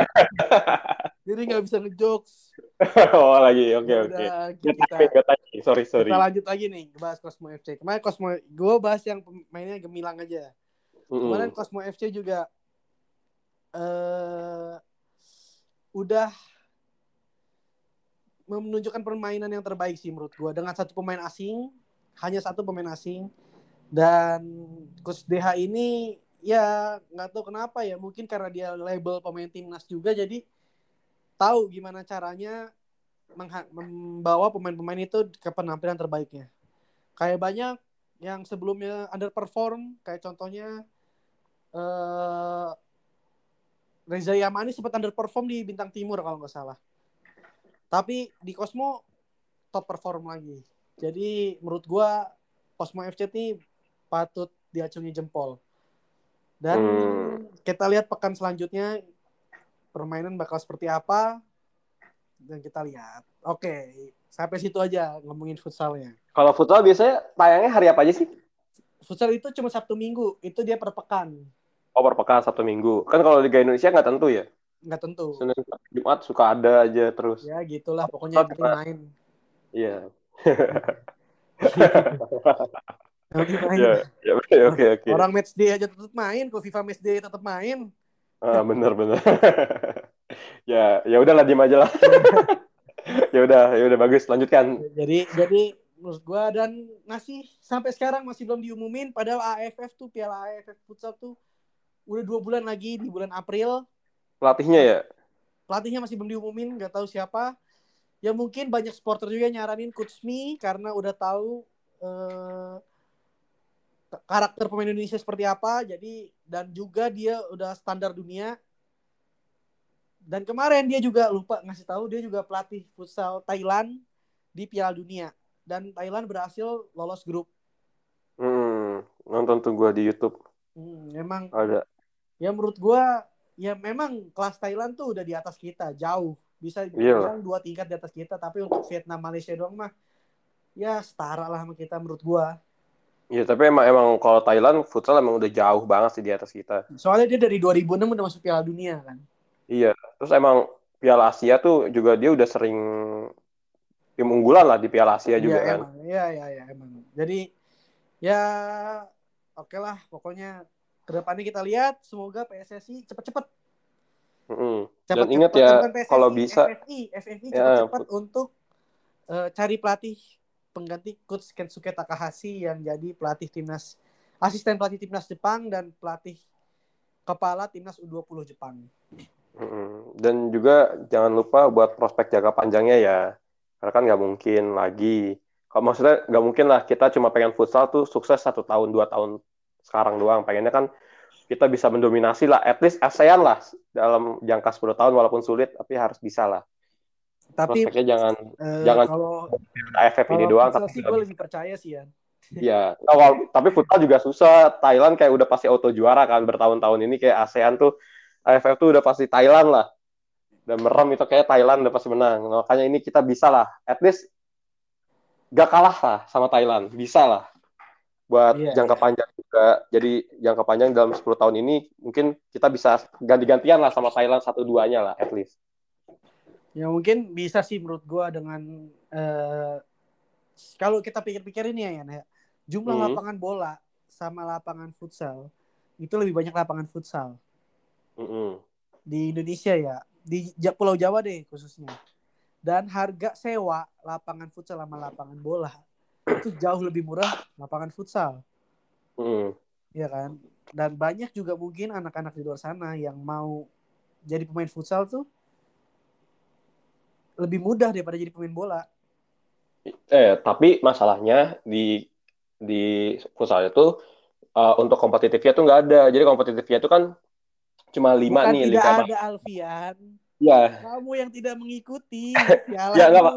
Jadi nggak bisa ngejokes. oh lagi oke Ya oke. Gak kita, gak tahu. Sorry sorry. kita lanjut lagi nih bahas Cosmo FC. Kemarin Cosmo, gue bahas yang pemainnya gemilang aja. Kemarin Cosmo FC juga eh udah menunjukkan permainan yang terbaik sih menurut gua. Dengan satu pemain asing, hanya satu pemain asing. Dan Coach DH ini ya nggak tahu kenapa ya. Mungkin karena dia label pemain timnas juga jadi tahu gimana caranya membawa pemain-pemain itu ke penampilan terbaiknya. Kayak banyak yang sebelumnya underperform, kayak contohnya eh Reza Yamani sempat underperform di Bintang Timur kalau nggak salah. Tapi di Cosmo top perform lagi. Jadi menurut gua Cosmo FC ini patut diacungi jempol. Dan hmm. kita lihat pekan selanjutnya permainan bakal seperti apa dan kita lihat. Oke, sampai situ aja ngomongin futsalnya. Kalau futsal biasanya tayangnya hari apa aja sih? Futsal itu cuma Sabtu Minggu, itu dia per pekan. Oh, per pekan Sabtu Minggu. Kan kalau Liga Indonesia nggak tentu ya? Nggak tentu. Senin Jumat suka ada aja terus. Ya gitulah, pokoknya yang main. Iya. *laughs* Ya, ya, oke oke oke. Orang match day aja tetap main, kok FIFA match day tetap main. Ah, bener bener. *laughs* ya, ya udahlah diem aja lah. *laughs* ya udah, ya udah bagus, lanjutkan. Jadi jadi menurut gua dan masih sampai sekarang masih belum diumumin padahal AFF tuh Piala AFF futsal tuh udah dua bulan lagi di bulan April. Pelatihnya ya? Pelatihnya masih belum diumumin, nggak tahu siapa. Ya mungkin banyak supporter juga nyaranin Kutsmi karena udah tahu eh, karakter pemain Indonesia seperti apa jadi dan juga dia udah standar dunia dan kemarin dia juga lupa ngasih tahu dia juga pelatih futsal Thailand di Piala Dunia dan Thailand berhasil lolos grup. Hmm, nonton tuh gue di YouTube. Hmm, memang ada. Ya menurut gue ya memang kelas Thailand tuh udah di atas kita jauh bisa iya. bilang dua tingkat di atas kita tapi untuk Vietnam Malaysia doang mah ya setara lah sama kita menurut gue. Iya, tapi emang emang kalau Thailand futsal emang udah jauh banget sih di atas kita. Soalnya dia dari 2006 udah masuk Piala Dunia kan. Iya, terus emang Piala Asia tuh juga dia udah sering tim unggulan lah di Piala Asia iya, juga kan. Iya, iya, iya, emang. Jadi ya oke okay lah, pokoknya ke depannya kita lihat semoga PSSI cepet-cepet. Mm -hmm. Dan ingat ya kalau bisa FFI, FFI ya, cepet-cepet untuk uh, cari pelatih pengganti coach Kensuke Takahashi yang jadi pelatih timnas asisten pelatih timnas Jepang dan pelatih kepala timnas U20 Jepang. Dan juga jangan lupa buat prospek jangka panjangnya ya, karena kan nggak mungkin lagi. Kalau maksudnya nggak mungkin lah kita cuma pengen futsal tuh sukses satu tahun dua tahun sekarang doang. Pengennya kan kita bisa mendominasi lah, at least ASEAN lah dalam jangka 10 tahun walaupun sulit, tapi harus bisa lah. Tapi prospeknya jangan uh, jangan kalau AFF ini doang tapi sih gue lebih percaya sih ya ya awal tapi futsal juga susah. Thailand kayak udah pasti auto juara kan bertahun-tahun ini kayak ASEAN tuh AFF tuh udah pasti Thailand lah. Dan merem itu kayak Thailand udah pasti menang. Makanya ini kita bisa lah. At least gak kalah lah sama Thailand. Bisa lah buat yeah, jangka yeah. panjang juga jadi jangka panjang dalam 10 tahun ini mungkin kita bisa ganti-gantian lah sama Thailand satu duanya lah at least Ya mungkin bisa sih menurut gua dengan uh, kalau kita pikir-pikir ini ya, ya jumlah hmm. lapangan bola sama lapangan futsal itu lebih banyak lapangan futsal hmm. di Indonesia ya di Pulau Jawa deh khususnya dan harga sewa lapangan futsal sama lapangan bola itu jauh lebih murah lapangan futsal hmm. ya kan dan banyak juga mungkin anak-anak di luar sana yang mau jadi pemain futsal tuh lebih mudah daripada jadi pemain bola. Eh, tapi masalahnya di di futsal itu uh, untuk kompetitifnya tuh nggak ada. Jadi kompetitifnya itu kan cuma lima Bukan nih. Tidak liga ada Alfian. Ya. Kamu yang tidak mengikuti. *laughs* ya nggak apa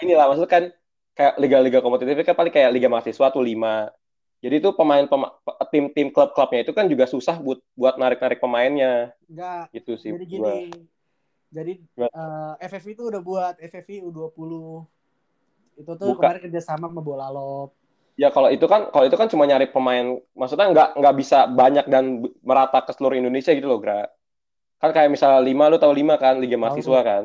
Inilah maksudnya kan kayak liga-liga kompetitif kan paling kayak liga mahasiswa tuh lima. Jadi itu pemain pema, tim-tim klub-klubnya itu kan juga susah buat buat narik-narik pemainnya. Enggak. Gitu sih. Jadi gini, jadi uh, FFV itu udah buat FFV U20. Itu tuh Buka. kemarin kerjasama sama Bola Lop. Ya kalau itu kan kalau itu kan cuma nyari pemain maksudnya nggak nggak bisa banyak dan merata ke seluruh Indonesia gitu loh, Gra. Kan kayak misalnya lima lu tahu lima kan Liga Mahasiswa kan.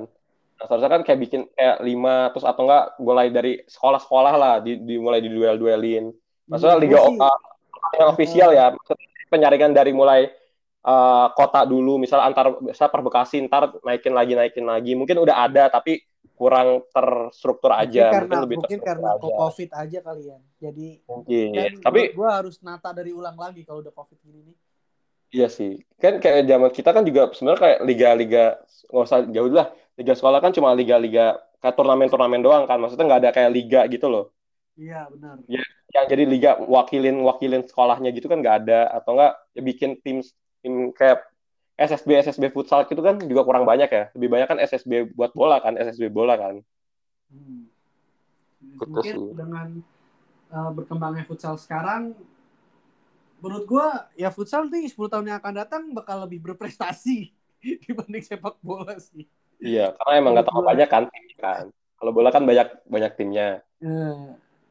Nah, seharusnya kan kayak bikin kayak lima terus atau enggak mulai dari sekolah-sekolah lah di, di mulai di duel-duelin. Maksudnya Liga OA yang official ya, penyaringan dari mulai uh, kota dulu. Misal antar misal per Bekasi ntar naikin lagi naikin lagi. Mungkin udah ada tapi kurang terstruktur aja. Mungkin, karena, lebih mungkin karena aja. covid aja kali ya. Jadi mungkin. tapi gue harus nata dari ulang lagi kalau udah covid gini nih iya sih. Kan kayak zaman kita kan juga sebenarnya kayak liga-liga nggak usah jauh lah. Liga sekolah kan cuma liga-liga kayak turnamen-turnamen doang kan. Maksudnya nggak ada kayak liga gitu loh. Iya benar. Ya yang jadi liga wakilin wakilin sekolahnya gitu kan nggak ada. Atau enggak ya bikin tim tim kayak SSB SSB futsal itu kan juga kurang banyak ya. Lebih banyak kan SSB buat bola kan, SSB bola kan. Hmm. Gitu Mungkin dengan uh, berkembangnya futsal sekarang, menurut gua ya futsal nih 10 tahun yang akan datang bakal lebih berprestasi *laughs* dibanding sepak bola sih. Iya, karena emang nggak Bola. banyak kan tim kan. Kalau bola kan banyak banyak timnya. Eh,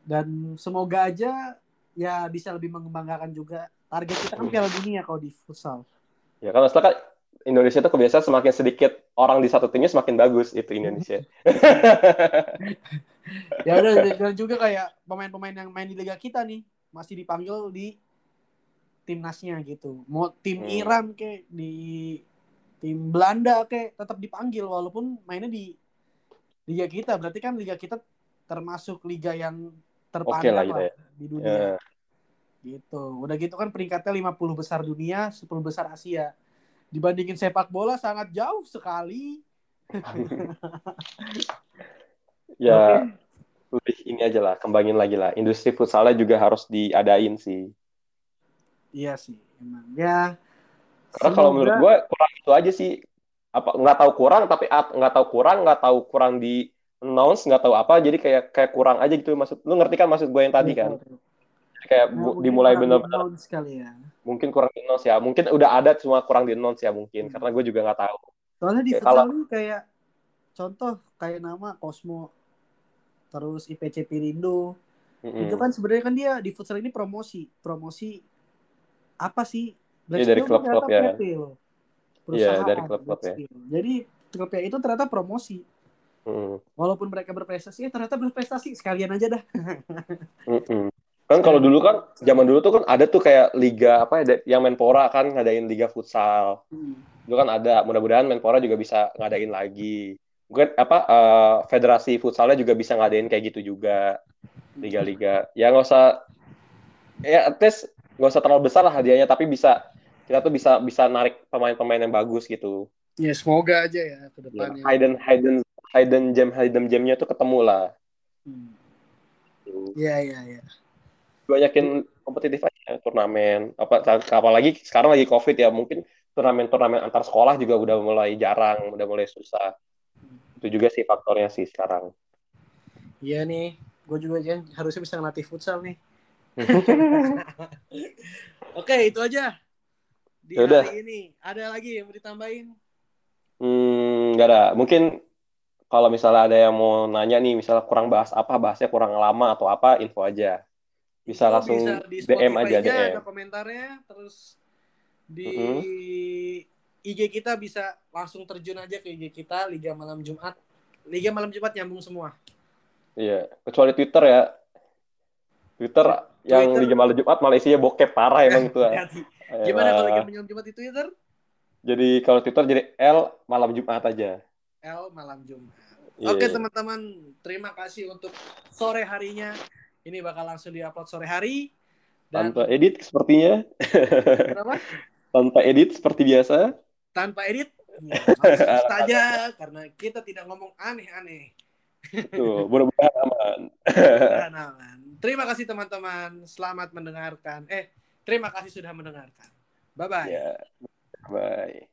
dan semoga aja ya bisa lebih mengembangkan juga. Target kita kan Piala Dunia kalau di futsal. Ya kan maksudnya kan Indonesia tuh kebiasaan semakin sedikit orang di satu timnya semakin bagus itu Indonesia. *laughs* Ya udah dan juga kayak pemain-pemain yang main di liga kita nih masih dipanggil di timnasnya gitu. Mau tim Hmm. Iran kayak di tim Belanda kayak tetap dipanggil walaupun mainnya di liga kita. Berarti kan liga kita termasuk liga yang terpandang Oke lah lah, gitu ya. di dunia. Ya. Gitu. Udah gitu kan peringkatnya 50 besar dunia, 10 besar Asia. Dibandingin sepak bola sangat jauh sekali. *laughs* Ya lebih ini aja lah, kembangin lagi lah. Industri futsalnya juga harus diadain sih. Iya sih, emang. Ya. Karena kalau semoga- menurut gue kurang itu aja sih. Apa nggak tahu kurang tapi nggak tahu kurang nggak tahu kurang di announce nggak tahu apa jadi kayak kayak kurang aja gitu maksud lu ngerti kan maksud gue yang tadi kan Jadi kayak Ya, mungkin dimulai sekali ya. mungkin kurang di announce ya mungkin udah ada cuma kurang di announce ya mungkin Hmm. karena gue juga nggak tahu Soalnya di Kayak kalau- kayak contoh kayak nama Cosmo terus IPC Pirindo Mm-mm. itu kan sebenarnya kan dia di futsal ini promosi promosi apa sih? Iya, dari klub-klub ternyata ya. PT loh. Iya, Perusahaan, dari klub-klub Black ya. Jadi klubnya itu ternyata promosi. Mm-mm. walaupun mereka berprestasi ya ternyata berprestasi. Sekalian aja dah. *laughs* Mm-mm. kan kalau dulu kan zaman dulu tuh kan ada tuh kayak liga apa ya yang Menpora kan ngadain liga futsal. Itu kan ada mudah-mudahan Menpora juga bisa ngadain lagi. Mungkin apa eh, federasi futsalnya juga bisa ngadain kayak gitu juga. Liga-liga. Ya nggak usah ya at least nggak usah terlalu besar lah hadiahnya tapi bisa kita tuh bisa bisa narik pemain-pemain yang bagus gitu. Ya semoga aja ya ke ya, depannya. hidden hidden hidden gem hidden gemnya tuh ketemu lah. Hmm. Iya iya iya. banyakin kompetitif aja turnamen. Apa apalagi sekarang lagi covid ya mungkin turnamen-turnamen antar sekolah juga udah mulai jarang udah mulai susah. Itu juga sih faktornya sih sekarang. Iya nih, gue juga Jen, harusnya bisa ngelatih futsal nih. *laughs* Oke, itu aja. Di Yaudah. hari ini. Ada lagi yang mau ditambahin? hmm nggak ada mungkin kalau misalnya ada yang mau nanya nih misalnya kurang bahas apa bahasnya kurang lama atau apa info aja bisa Itu langsung bisa di DM aja Spotify-nya DM ada komentarnya, terus di Mhm. IG kita bisa langsung terjun aja ke IG kita Liga Malam Jumat. Liga Malam Jumat nyambung semua. iya kecuali Twitter ya Twitter yang Twitter. Liga Malam Jumat malah isinya bokep parah emang *laughs* itu. Hati. Gimana kalau Malam Jumat di Twitter? jadi kalau Twitter jadi L Malam Jumat aja L Malam Jumat. Iya. Oke teman-teman, terima kasih untuk sore harinya. Ini bakal langsung diupload sore hari. Dan tanpa edit sepertinya kenapa? *laughs* tanpa edit seperti biasa Tanpa edit. Ya, *laughs* saja karena kita tidak ngomong aneh-aneh. tuh mudah-mudahan aman Dan aman. Terima kasih teman-teman. Selamat mendengarkan. Eh, terima kasih sudah mendengarkan. Bye bye. ya bye